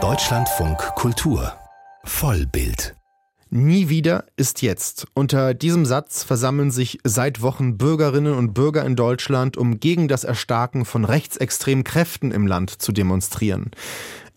Deutschlandfunk Kultur Vollbild Nie wieder ist jetzt. Unter diesem Satz versammeln sich seit Wochen Bürgerinnen und Bürger in Deutschland, um gegen das Erstarken von rechtsextremen Kräften im Land zu demonstrieren.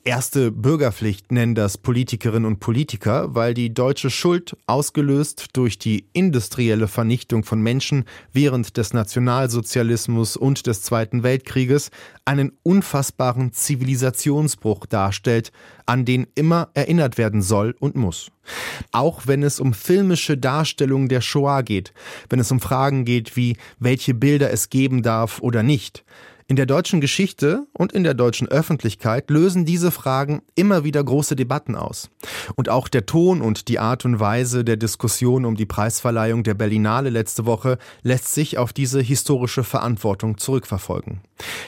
Erste Bürgerpflicht nennen das Politikerinnen und Politiker, weil die deutsche Schuld, ausgelöst durch die industrielle Vernichtung von Menschen während des Nationalsozialismus und des Zweiten Weltkrieges, einen unfassbaren Zivilisationsbruch darstellt, an den immer erinnert werden soll und muss. Auch wenn es um filmische Darstellungen der Shoah geht, wenn es um Fragen geht wie, welche Bilder es geben darf oder nicht, in der deutschen Geschichte und in der deutschen Öffentlichkeit lösen diese Fragen immer wieder große Debatten aus. Und auch der Ton und die Art und Weise der Diskussion um die Preisverleihung der Berlinale letzte Woche lässt sich auf diese historische Verantwortung zurückverfolgen.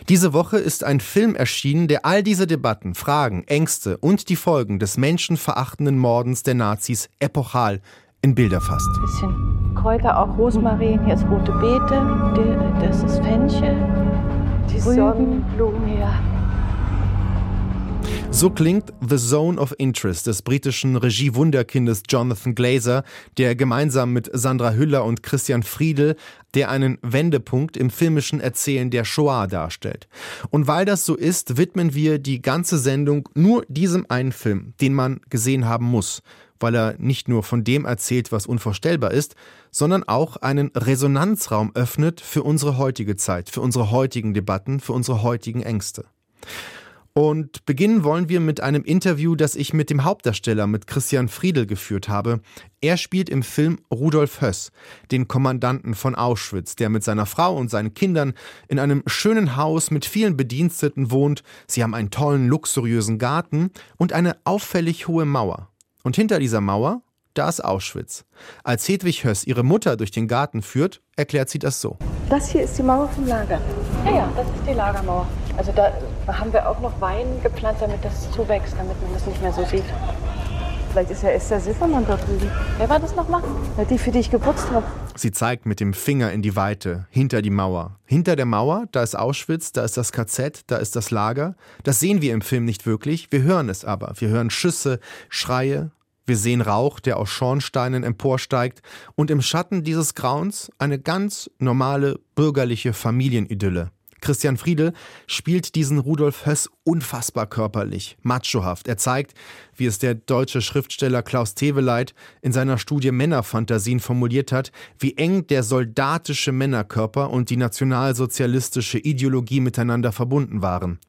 Diese Woche ist ein Film erschienen, der all diese Debatten, Fragen, Ängste und die Folgen des menschenverachtenden Mordens der Nazis epochal in Bilder fasst. Bisschen Kräuter, auch Rosmarin, hier ist rote Beete, das ist Fenchel die Sonnenblumen, ja. So klingt The Zone of Interest des britischen Regiewunderkindes Jonathan Glazer, der gemeinsam mit Sandra Hüller und Christian Friedel der einen Wendepunkt im filmischen Erzählen der Shoah darstellt. Und weil das so ist, widmen wir die ganze Sendung nur diesem einen Film, den man gesehen haben muss weil er nicht nur von dem erzählt, was unvorstellbar ist, sondern auch einen Resonanzraum öffnet für unsere heutige Zeit, für unsere heutigen Debatten, für unsere heutigen Ängste. Und beginnen wollen wir mit einem Interview, das ich mit dem Hauptdarsteller, mit Christian Friedel geführt habe. Er spielt im Film Rudolf Höss, den Kommandanten von Auschwitz, der mit seiner Frau und seinen Kindern in einem schönen Haus mit vielen Bediensteten wohnt. Sie haben einen tollen, luxuriösen Garten und eine auffällig hohe Mauer. Und hinter dieser Mauer, da ist Auschwitz. Als Hedwig Höss ihre Mutter durch den Garten führt, erklärt sie das so. Das hier ist die Mauer vom Lager. Ja, ja, das ist die Lagermauer. Also da haben wir auch noch Wein gepflanzt, damit das zuwächst, damit man das nicht mehr so sieht. Vielleicht ist ja Esther Siffermann dort drüben. Wer war das nochmal? Ja, die, für die ich geputzt habe. Sie zeigt mit dem Finger in die Weite, hinter die Mauer. Hinter der Mauer, da ist Auschwitz, da ist das KZ, da ist das Lager. Das sehen wir im Film nicht wirklich, wir hören es aber. Wir hören Schüsse, Schreie, wir sehen Rauch, der aus Schornsteinen emporsteigt und im Schatten dieses Grauens eine ganz normale bürgerliche Familienidylle. Christian Friedel spielt diesen Rudolf Höss unfassbar körperlich, machohaft. Er zeigt, wie es der deutsche Schriftsteller Klaus Teweleit in seiner Studie Männerfantasien formuliert hat, wie eng der soldatische Männerkörper und die nationalsozialistische Ideologie miteinander verbunden waren.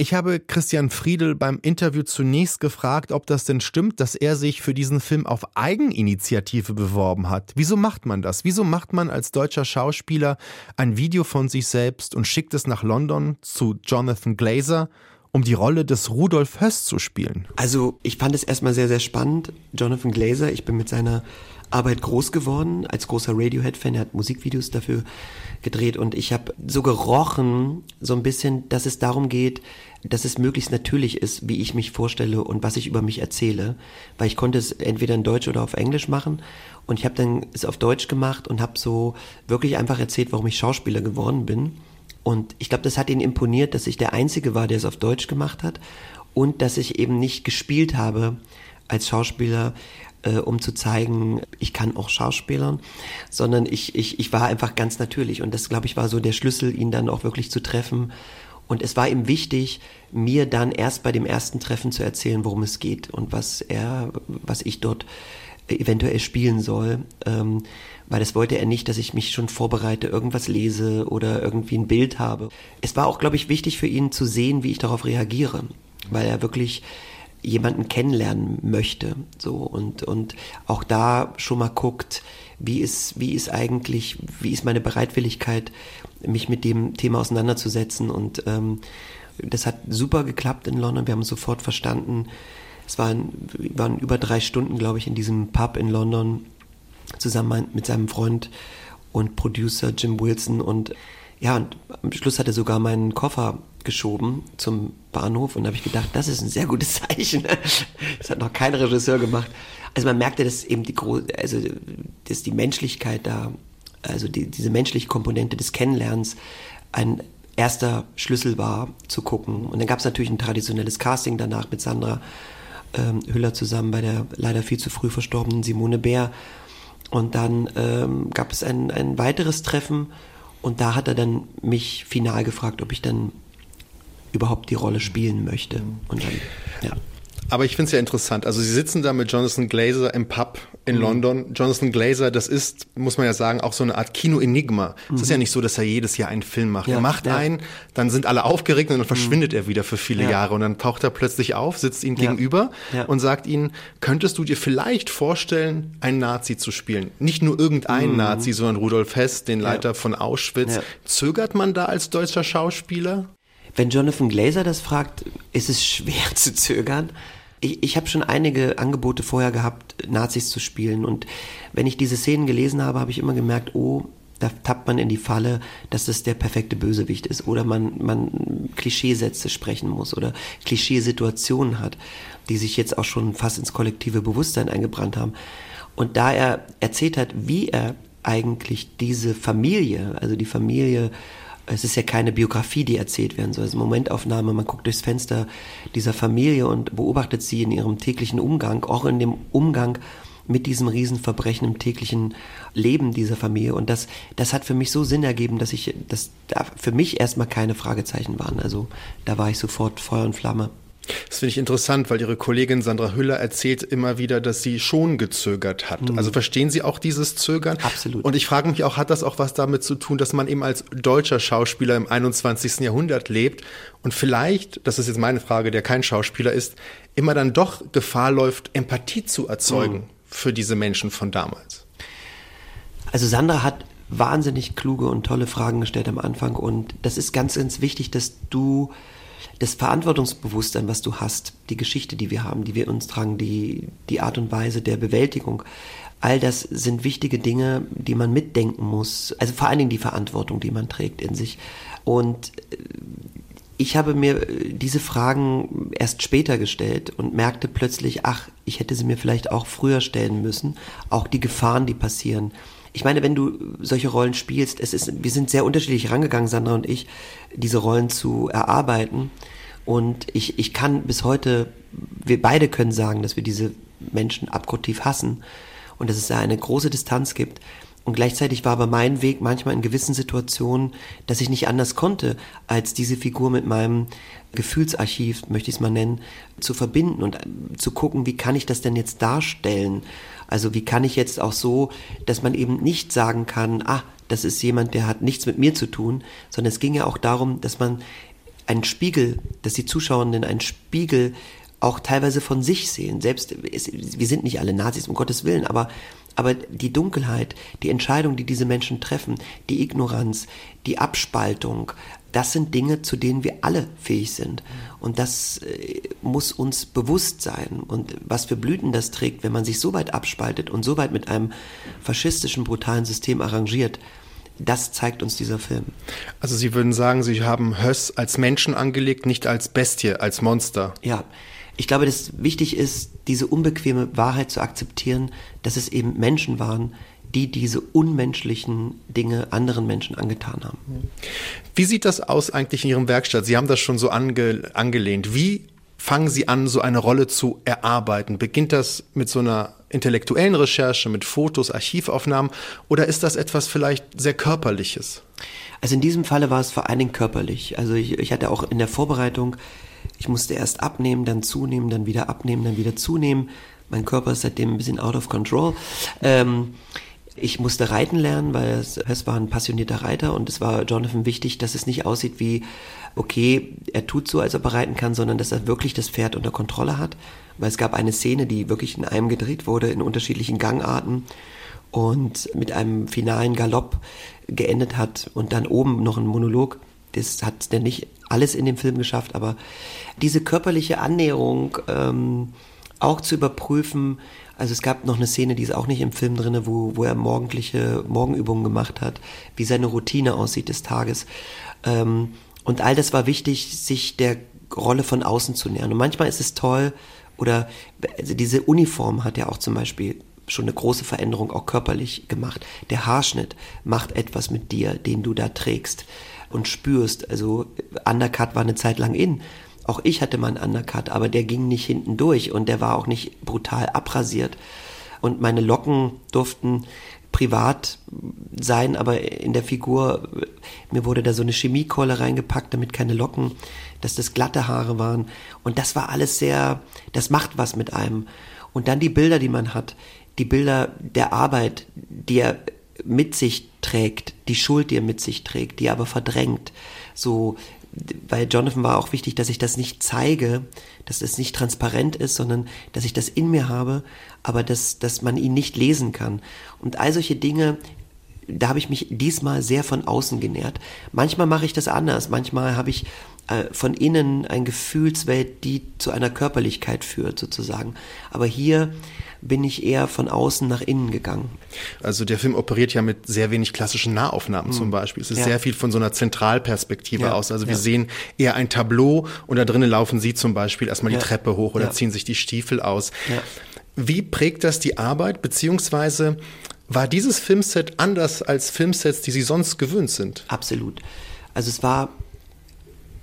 Ich habe Christian Friedel beim Interview zunächst gefragt, ob das denn stimmt, dass er sich für diesen Film auf Eigeninitiative beworben hat. Wieso macht man das? Wieso macht man als deutscher Schauspieler ein Video von sich selbst und schickt es nach London zu Jonathan Glazer? um die Rolle des Rudolf Höss zu spielen? Also ich fand es erstmal sehr, sehr spannend. Jonathan Glazer, ich bin mit seiner Arbeit groß geworden, als großer Radiohead-Fan. Er hat Musikvideos dafür gedreht und ich habe so gerochen, so ein bisschen, dass es darum geht, dass es möglichst natürlich ist, wie ich mich vorstelle und was ich über mich erzähle, weil ich konnte es entweder in Deutsch oder auf Englisch machen und ich habe dann es auf Deutsch gemacht und habe so wirklich einfach erzählt, warum ich Schauspieler geworden bin und ich glaube, das hat ihn imponiert, dass ich der Einzige war, der es auf Deutsch gemacht hat und dass ich eben nicht gespielt habe als Schauspieler, äh, um zu zeigen, ich kann auch Schauspielern, sondern ich, ich, ich war einfach ganz natürlich. Und das, glaube ich, war so der Schlüssel, ihn dann auch wirklich zu treffen. Und es war ihm wichtig, mir dann erst bei dem ersten Treffen zu erzählen, worum es geht und was er, was ich dort eventuell spielen soll. Ähm, weil das wollte er nicht, dass ich mich schon vorbereite, irgendwas lese oder irgendwie ein Bild habe. Es war auch, glaube ich, wichtig für ihn zu sehen, wie ich darauf reagiere, weil er wirklich jemanden kennenlernen möchte, so und und auch da schon mal guckt, wie ist wie ist eigentlich wie ist meine Bereitwilligkeit, mich mit dem Thema auseinanderzusetzen und ähm, das hat super geklappt in London. Wir haben sofort verstanden. Es waren, waren über drei Stunden, glaube ich, in diesem Pub in London zusammen mit seinem Freund und Producer Jim Wilson und ja, und am Schluss hat er sogar meinen Koffer geschoben zum Bahnhof und da habe ich gedacht, das ist ein sehr gutes Zeichen. Das hat noch kein Regisseur gemacht. Also man merkte, dass eben die große, also dass die Menschlichkeit da, also die, diese menschliche Komponente des Kennenlernens ein erster Schlüssel war, zu gucken. Und dann gab es natürlich ein traditionelles Casting danach mit Sandra ähm, Hüller zusammen bei der leider viel zu früh verstorbenen Simone Bär. Und dann ähm, gab es ein, ein weiteres Treffen und da hat er dann mich final gefragt, ob ich dann überhaupt die Rolle spielen möchte. Und dann, ja. Aber ich finde es ja interessant. Also Sie sitzen da mit Jonathan Glazer im Pub in mhm. London. Jonathan Glazer, das ist, muss man ja sagen, auch so eine Art Kino-Enigma. Mhm. Es ist ja nicht so, dass er jedes Jahr einen Film macht. Ja, er macht ja. einen, dann sind alle aufgeregt und dann verschwindet mhm. er wieder für viele ja. Jahre. Und dann taucht er plötzlich auf, sitzt ihnen gegenüber und sagt ihnen, könntest du dir vielleicht vorstellen, einen Nazi zu spielen? Nicht nur irgendeinen mhm. Nazi, sondern Rudolf Hess, den Leiter von Auschwitz. Zögert man da als deutscher Schauspieler? Wenn Jonathan Glazer das fragt, ist es schwer zu zögern ich, ich habe schon einige Angebote vorher gehabt, Nazis zu spielen. Und wenn ich diese Szenen gelesen habe, habe ich immer gemerkt, oh, da tappt man in die Falle, dass das der perfekte Bösewicht ist oder man, man Klischeesätze sprechen muss oder Klischeesituationen hat, die sich jetzt auch schon fast ins kollektive Bewusstsein eingebrannt haben. Und da er erzählt hat, wie er eigentlich diese Familie, also die Familie es ist ja keine Biografie, die erzählt werden soll. Es ist eine Momentaufnahme, man guckt durchs Fenster dieser Familie und beobachtet sie in ihrem täglichen Umgang, auch in dem Umgang mit diesem Riesenverbrechen im täglichen Leben dieser Familie. Und das, das hat für mich so Sinn ergeben, dass ich, dass da für mich erstmal keine Fragezeichen waren. Also da war ich sofort Feuer und Flamme. Das finde ich interessant, weil Ihre Kollegin Sandra Hüller erzählt immer wieder, dass sie schon gezögert hat. Mhm. Also verstehen Sie auch dieses Zögern? Absolut. Und ich frage mich auch, hat das auch was damit zu tun, dass man eben als deutscher Schauspieler im 21. Jahrhundert lebt und vielleicht, das ist jetzt meine Frage, der kein Schauspieler ist, immer dann doch Gefahr läuft, Empathie zu erzeugen mhm. für diese Menschen von damals? Also Sandra hat wahnsinnig kluge und tolle Fragen gestellt am Anfang und das ist ganz, ganz wichtig, dass du das Verantwortungsbewusstsein, was du hast, die Geschichte, die wir haben, die wir uns tragen, die, die Art und Weise der Bewältigung, all das sind wichtige Dinge, die man mitdenken muss. Also vor allen Dingen die Verantwortung, die man trägt in sich. Und äh, ich habe mir äh, diese Fragen erst später gestellt und merkte plötzlich, ach, ich hätte sie mir vielleicht auch früher stellen müssen. Auch die Gefahren, die passieren ich meine, wenn du solche Rollen spielst, es ist, wir sind sehr unterschiedlich rangegangen, Sandra und ich, diese Rollen zu erarbeiten. Und ich, ich kann bis heute, wir beide können sagen, dass wir diese Menschen abgrundtief hassen und dass es da eine große Distanz gibt. Und gleichzeitig war aber mein Weg manchmal in gewissen Situationen, dass ich nicht anders konnte, als diese Figur mit meinem Gefühlsarchiv, möchte ich es mal nennen, zu verbinden und zu gucken, wie kann ich das denn jetzt darstellen? Also wie kann ich jetzt auch so, dass man eben nicht sagen kann, ah, das ist jemand, der hat nichts mit mir zu tun, sondern es ging ja auch darum, dass man einen Spiegel, dass die Zuschauenden einen Spiegel auch teilweise von sich sehen. Selbst, wir sind nicht alle Nazis, um Gottes Willen, aber aber die Dunkelheit, die Entscheidung, die diese Menschen treffen, die Ignoranz, die Abspaltung, das sind Dinge, zu denen wir alle fähig sind. Und das äh, muss uns bewusst sein. Und was für Blüten das trägt, wenn man sich so weit abspaltet und so weit mit einem faschistischen, brutalen System arrangiert, das zeigt uns dieser Film. Also Sie würden sagen, Sie haben Höss als Menschen angelegt, nicht als Bestie, als Monster. Ja, ich glaube, dass wichtig ist, diese unbequeme Wahrheit zu akzeptieren, dass es eben Menschen waren, die diese unmenschlichen Dinge anderen Menschen angetan haben. Wie sieht das aus eigentlich in Ihrem Werkstatt? Sie haben das schon so ange, angelehnt. Wie fangen Sie an, so eine Rolle zu erarbeiten? Beginnt das mit so einer intellektuellen Recherche, mit Fotos, Archivaufnahmen oder ist das etwas vielleicht sehr Körperliches? Also in diesem Falle war es vor allen Dingen körperlich. Also ich, ich hatte auch in der Vorbereitung, ich musste erst abnehmen, dann zunehmen, dann wieder abnehmen, dann wieder zunehmen. Mein Körper ist seitdem ein bisschen out of control. Ähm, ich musste reiten lernen, weil es, es war ein passionierter Reiter und es war Jonathan wichtig, dass es nicht aussieht wie, okay, er tut so, als ob er reiten kann, sondern dass er wirklich das Pferd unter Kontrolle hat. Weil es gab eine Szene, die wirklich in einem gedreht wurde, in unterschiedlichen Gangarten und mit einem finalen Galopp geendet hat und dann oben noch ein Monolog. Das hat denn nicht alles in dem Film geschafft, aber diese körperliche Annäherung ähm, auch zu überprüfen, also es gab noch eine Szene, die ist auch nicht im Film drin, wo, wo er morgendliche Morgenübungen gemacht hat, wie seine Routine aussieht des Tages. Ähm, und all das war wichtig, sich der Rolle von außen zu nähern. Und manchmal ist es toll, oder also diese Uniform hat ja auch zum Beispiel schon eine große Veränderung auch körperlich gemacht. Der Haarschnitt macht etwas mit dir, den du da trägst. Und spürst. Also Undercut war eine Zeit lang in. Auch ich hatte mal einen Undercut, aber der ging nicht hinten durch und der war auch nicht brutal abrasiert. Und meine Locken durften privat sein, aber in der Figur, mir wurde da so eine Chemiekeule reingepackt, damit keine Locken, dass das glatte Haare waren. Und das war alles sehr, das macht was mit einem. Und dann die Bilder, die man hat, die Bilder der Arbeit, die er mit sich trägt, die Schuld, die er mit sich trägt, die er aber verdrängt. So, weil Jonathan war auch wichtig, dass ich das nicht zeige, dass es nicht transparent ist, sondern dass ich das in mir habe, aber dass, dass man ihn nicht lesen kann. Und all solche Dinge, da habe ich mich diesmal sehr von außen genährt. Manchmal mache ich das anders, manchmal habe ich äh, von innen eine Gefühlswelt, die zu einer Körperlichkeit führt, sozusagen. Aber hier bin ich eher von außen nach innen gegangen. Also der Film operiert ja mit sehr wenig klassischen Nahaufnahmen hm. zum Beispiel. Es ist ja. sehr viel von so einer Zentralperspektive ja. aus. Also wir ja. sehen eher ein Tableau und da drinnen laufen sie zum Beispiel erstmal die Treppe hoch oder ziehen sich die Stiefel aus. Wie prägt das die Arbeit, beziehungsweise war dieses Filmset anders als Filmsets, die Sie sonst gewöhnt sind? Absolut. Also es war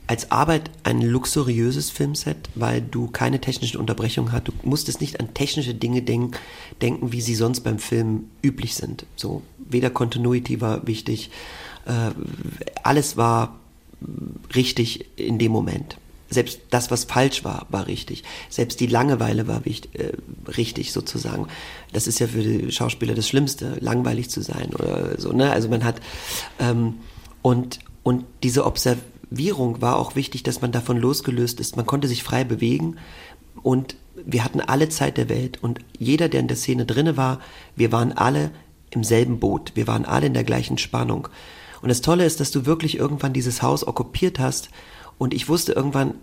als Arbeit ein luxuriöses Filmset, weil du keine technischen Unterbrechungen hast. Du musstest nicht an technische Dinge denk denken, wie sie sonst beim Film üblich sind. So, weder Continuity war wichtig, äh, alles war richtig in dem Moment. Selbst das, was falsch war, war richtig. Selbst die Langeweile war wichtig, äh, richtig sozusagen. Das ist ja für die Schauspieler das Schlimmste, langweilig zu sein oder so. Ne? Also man hat ähm, und und diese Observation Wirung war auch wichtig, dass man davon losgelöst ist. Man konnte sich frei bewegen und wir hatten alle Zeit der Welt und jeder, der in der Szene drinne war, wir waren alle im selben Boot. Wir waren alle in der gleichen Spannung. Und das Tolle ist, dass du wirklich irgendwann dieses Haus okkupiert hast und ich wusste irgendwann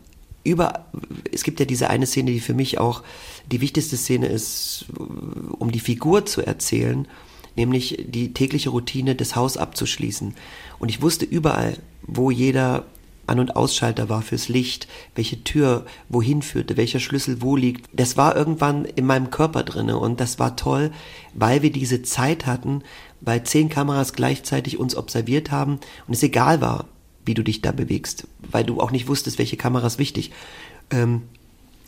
über, es gibt ja diese eine Szene, die für mich auch die wichtigste Szene ist, um die Figur zu erzählen, nämlich die tägliche Routine des Haus abzuschließen. Und ich wusste überall, wo jeder an- und Ausschalter war fürs Licht, welche Tür wohin führte, welcher Schlüssel wo liegt. Das war irgendwann in meinem Körper drinne und das war toll, weil wir diese Zeit hatten, weil zehn Kameras gleichzeitig uns observiert haben und es egal war, wie du dich da bewegst, weil du auch nicht wusstest, welche Kamera ist wichtig. Ähm,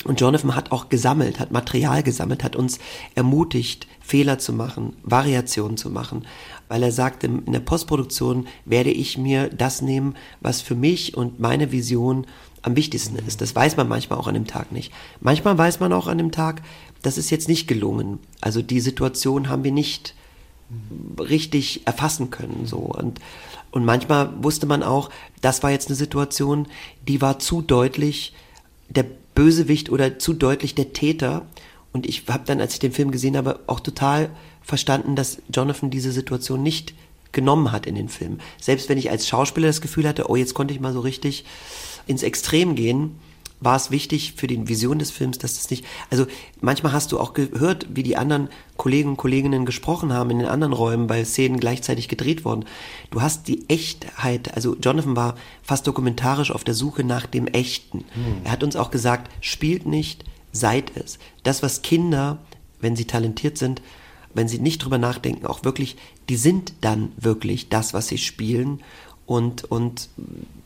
und Jonathan hat auch gesammelt, hat Material gesammelt, hat uns ermutigt, Fehler zu machen, Variationen zu machen weil er sagt, in der Postproduktion werde ich mir das nehmen, was für mich und meine Vision am wichtigsten ist. Das weiß man manchmal auch an dem Tag nicht. Manchmal weiß man auch an dem Tag, das ist jetzt nicht gelungen. Also die Situation haben wir nicht richtig erfassen können, so. Und, und manchmal wusste man auch, das war jetzt eine Situation, die war zu deutlich der Bösewicht oder zu deutlich der Täter. Und ich habe dann, als ich den Film gesehen habe, auch total verstanden, dass Jonathan diese Situation nicht genommen hat in den Film. Selbst wenn ich als Schauspieler das Gefühl hatte, oh, jetzt konnte ich mal so richtig ins Extrem gehen, war es wichtig für die Vision des Films, dass das nicht, also manchmal hast du auch gehört, wie die anderen Kollegen und Kolleginnen gesprochen haben in den anderen Räumen, weil Szenen gleichzeitig gedreht wurden. Du hast die Echtheit, also Jonathan war fast dokumentarisch auf der Suche nach dem Echten. Hm. Er hat uns auch gesagt, spielt nicht, seid es. Das, was Kinder, wenn sie talentiert sind, wenn sie nicht drüber nachdenken, auch wirklich, die sind dann wirklich das, was sie spielen und, und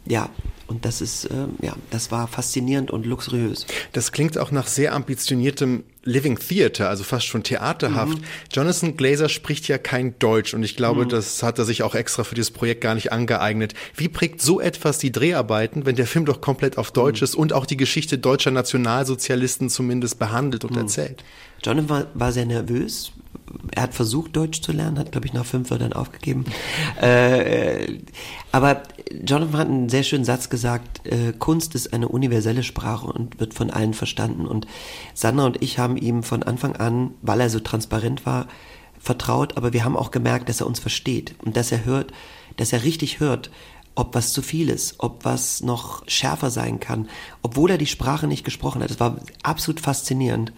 ja, und das ist, äh, ja, das war faszinierend und luxuriös. Das klingt auch nach sehr ambitioniertem Living Theater, also fast schon theaterhaft. Mhm. Jonathan Glazer spricht ja kein Deutsch und ich glaube, mhm. das hat er sich auch extra für dieses Projekt gar nicht angeeignet. Wie prägt so etwas die Dreharbeiten, wenn der Film doch komplett auf Deutsch mhm. ist und auch die Geschichte deutscher Nationalsozialisten zumindest behandelt und mhm. erzählt? Jonathan war, war sehr nervös, er hat versucht, Deutsch zu lernen, hat, glaube ich, nach fünf Wörtern aufgegeben. äh, aber Jonathan hat einen sehr schönen Satz gesagt, äh, Kunst ist eine universelle Sprache und wird von allen verstanden. Und Sandra und ich haben ihm von Anfang an, weil er so transparent war, vertraut, aber wir haben auch gemerkt, dass er uns versteht und dass er hört, dass er richtig hört, ob was zu viel ist, ob was noch schärfer sein kann, obwohl er die Sprache nicht gesprochen hat. Das war absolut faszinierend.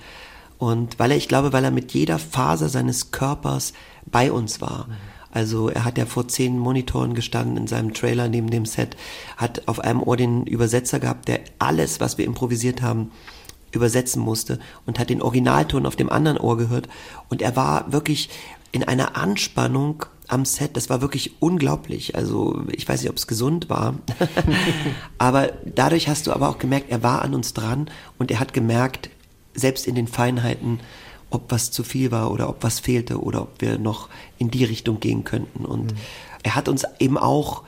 Und weil er, ich glaube, weil er mit jeder Faser seines Körpers bei uns war. Also er hat ja vor zehn Monitoren gestanden in seinem Trailer neben dem Set, hat auf einem Ohr den Übersetzer gehabt, der alles, was wir improvisiert haben, übersetzen musste und hat den Originalton auf dem anderen Ohr gehört. Und er war wirklich in einer Anspannung am Set, das war wirklich unglaublich. Also ich weiß nicht, ob es gesund war, aber dadurch hast du aber auch gemerkt, er war an uns dran und er hat gemerkt, selbst in den Feinheiten, ob was zu viel war oder ob was fehlte oder ob wir noch in die Richtung gehen könnten. Und mhm. er hat uns eben auch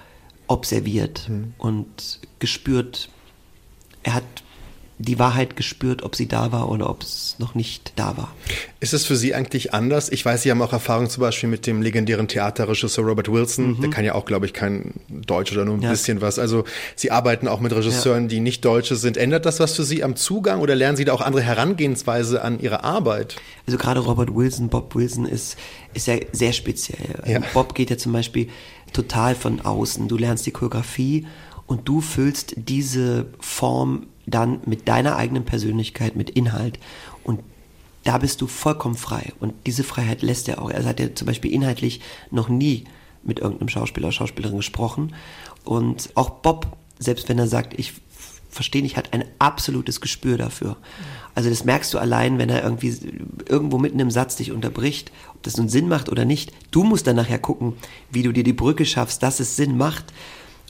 observiert mhm. und gespürt. Er hat die Wahrheit gespürt, ob sie da war oder ob es noch nicht da war. Ist es für Sie eigentlich anders? Ich weiß, Sie haben auch Erfahrung zum Beispiel mit dem legendären Theaterregisseur Robert Wilson. Mhm. Der kann ja auch, glaube ich, kein Deutsch oder nur ein ja. bisschen was. Also Sie arbeiten auch mit Regisseuren, ja. die nicht Deutsche sind. Ändert das was für Sie am Zugang oder lernen Sie da auch andere Herangehensweise an Ihre Arbeit? Also gerade Robert Wilson, Bob Wilson ist, ist ja sehr speziell. Ja. Bob geht ja zum Beispiel total von außen. Du lernst die Choreografie und du füllst diese Form dann mit deiner eigenen Persönlichkeit, mit Inhalt. Und da bist du vollkommen frei. Und diese Freiheit lässt er auch. Er hat ja zum Beispiel inhaltlich noch nie mit irgendeinem Schauspieler oder Schauspielerin gesprochen. Und auch Bob, selbst wenn er sagt, ich verstehe nicht, hat ein absolutes Gespür dafür. Also das merkst du allein, wenn er irgendwie irgendwo mitten im Satz dich unterbricht, ob das nun Sinn macht oder nicht. Du musst dann nachher gucken, wie du dir die Brücke schaffst, dass es Sinn macht.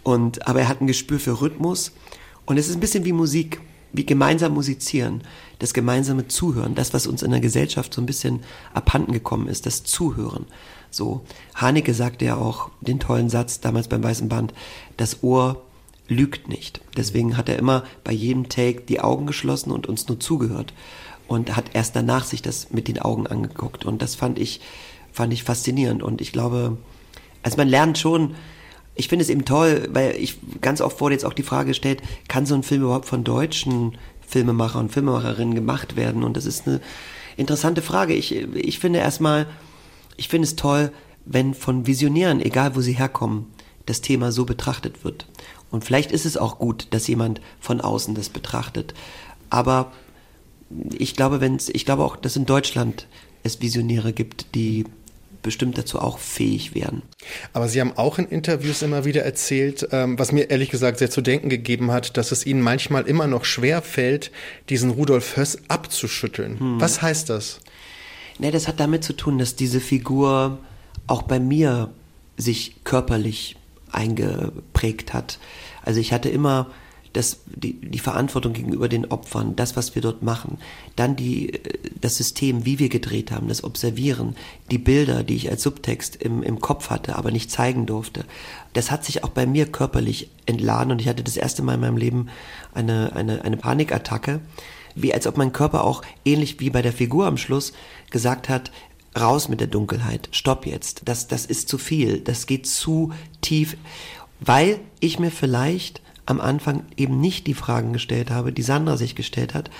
Und, aber er hat ein Gespür für Rhythmus und es ist ein bisschen wie Musik, wie gemeinsam musizieren, das gemeinsame Zuhören, das, was uns in der Gesellschaft so ein bisschen abhanden gekommen ist, das Zuhören. So, Haneke sagte ja auch den tollen Satz damals beim Weißen Band, das Ohr lügt nicht. Deswegen hat er immer bei jedem Take die Augen geschlossen und uns nur zugehört und hat erst danach sich das mit den Augen angeguckt und das fand ich fand ich faszinierend und ich glaube, also man lernt schon ich finde es eben toll, weil ich ganz oft wurde jetzt auch die Frage gestellt, kann so ein Film überhaupt von deutschen Filmemachern und Filmemacherinnen gemacht werden? Und das ist eine interessante Frage. Ich, ich finde erstmal, ich finde es toll, wenn von Visionären, egal wo sie herkommen, das Thema so betrachtet wird. Und vielleicht ist es auch gut, dass jemand von außen das betrachtet. Aber ich glaube, wenn ich glaube auch, dass in Deutschland es Visionäre gibt, die bestimmt dazu auch fähig werden. Aber Sie haben auch in Interviews immer wieder erzählt, ähm, was mir ehrlich gesagt sehr zu denken gegeben hat, dass es Ihnen manchmal immer noch schwer fällt, diesen Rudolf Höss abzuschütteln. Hm. Was heißt das? Ne, das hat damit zu tun, dass diese Figur auch bei mir sich körperlich eingeprägt hat. Also ich hatte immer das, die, die Verantwortung gegenüber den Opfern, das, was wir dort machen, dann die, das System, wie wir gedreht haben, das Observieren, die Bilder, die ich als Subtext im, im Kopf hatte, aber nicht zeigen durfte. Das hat sich auch bei mir körperlich entladen und ich hatte das erste Mal in meinem Leben eine, eine, eine Panikattacke, wie als ob mein Körper auch ähnlich wie bei der Figur am Schluss gesagt hat, raus mit der Dunkelheit, stopp jetzt, das, das ist zu viel, das geht zu tief, weil ich mir vielleicht am Anfang eben nicht die Fragen gestellt habe, die Sandra sich gestellt hat,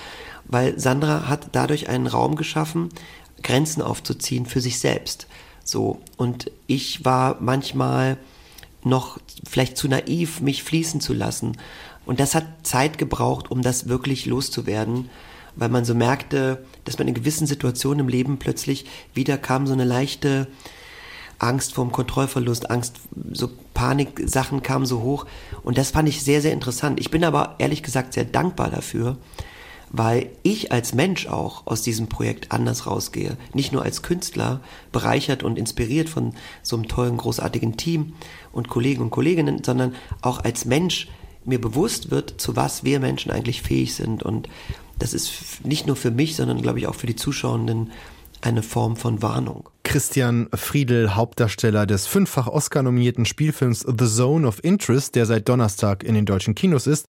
weil Sandra hat dadurch einen Raum geschaffen, Grenzen aufzuziehen für sich selbst. So. Und ich war manchmal noch vielleicht zu naiv, mich fließen zu lassen. Und das hat Zeit gebraucht, um das wirklich loszuwerden, weil man so merkte, dass man in gewissen Situationen im Leben plötzlich wieder kam so eine leichte Angst vorm Kontrollverlust, Angst, so Panik-Sachen kamen so hoch. Und das fand ich sehr, sehr interessant. Ich bin aber ehrlich gesagt sehr dankbar dafür, weil ich als Mensch auch aus diesem Projekt anders rausgehe. Nicht nur als Künstler, bereichert und inspiriert von so einem tollen, großartigen Team und Kollegen und Kolleginnen, sondern auch als Mensch mir bewusst wird, zu was wir Menschen eigentlich fähig sind. Und das ist nicht nur für mich, sondern glaube ich auch für die Zuschauenden eine Form von Warnung. Christian Friedel, Hauptdarsteller des fünffach Oscar-nominierten Spielfilms The Zone of Interest, der seit Donnerstag in den deutschen Kinos ist,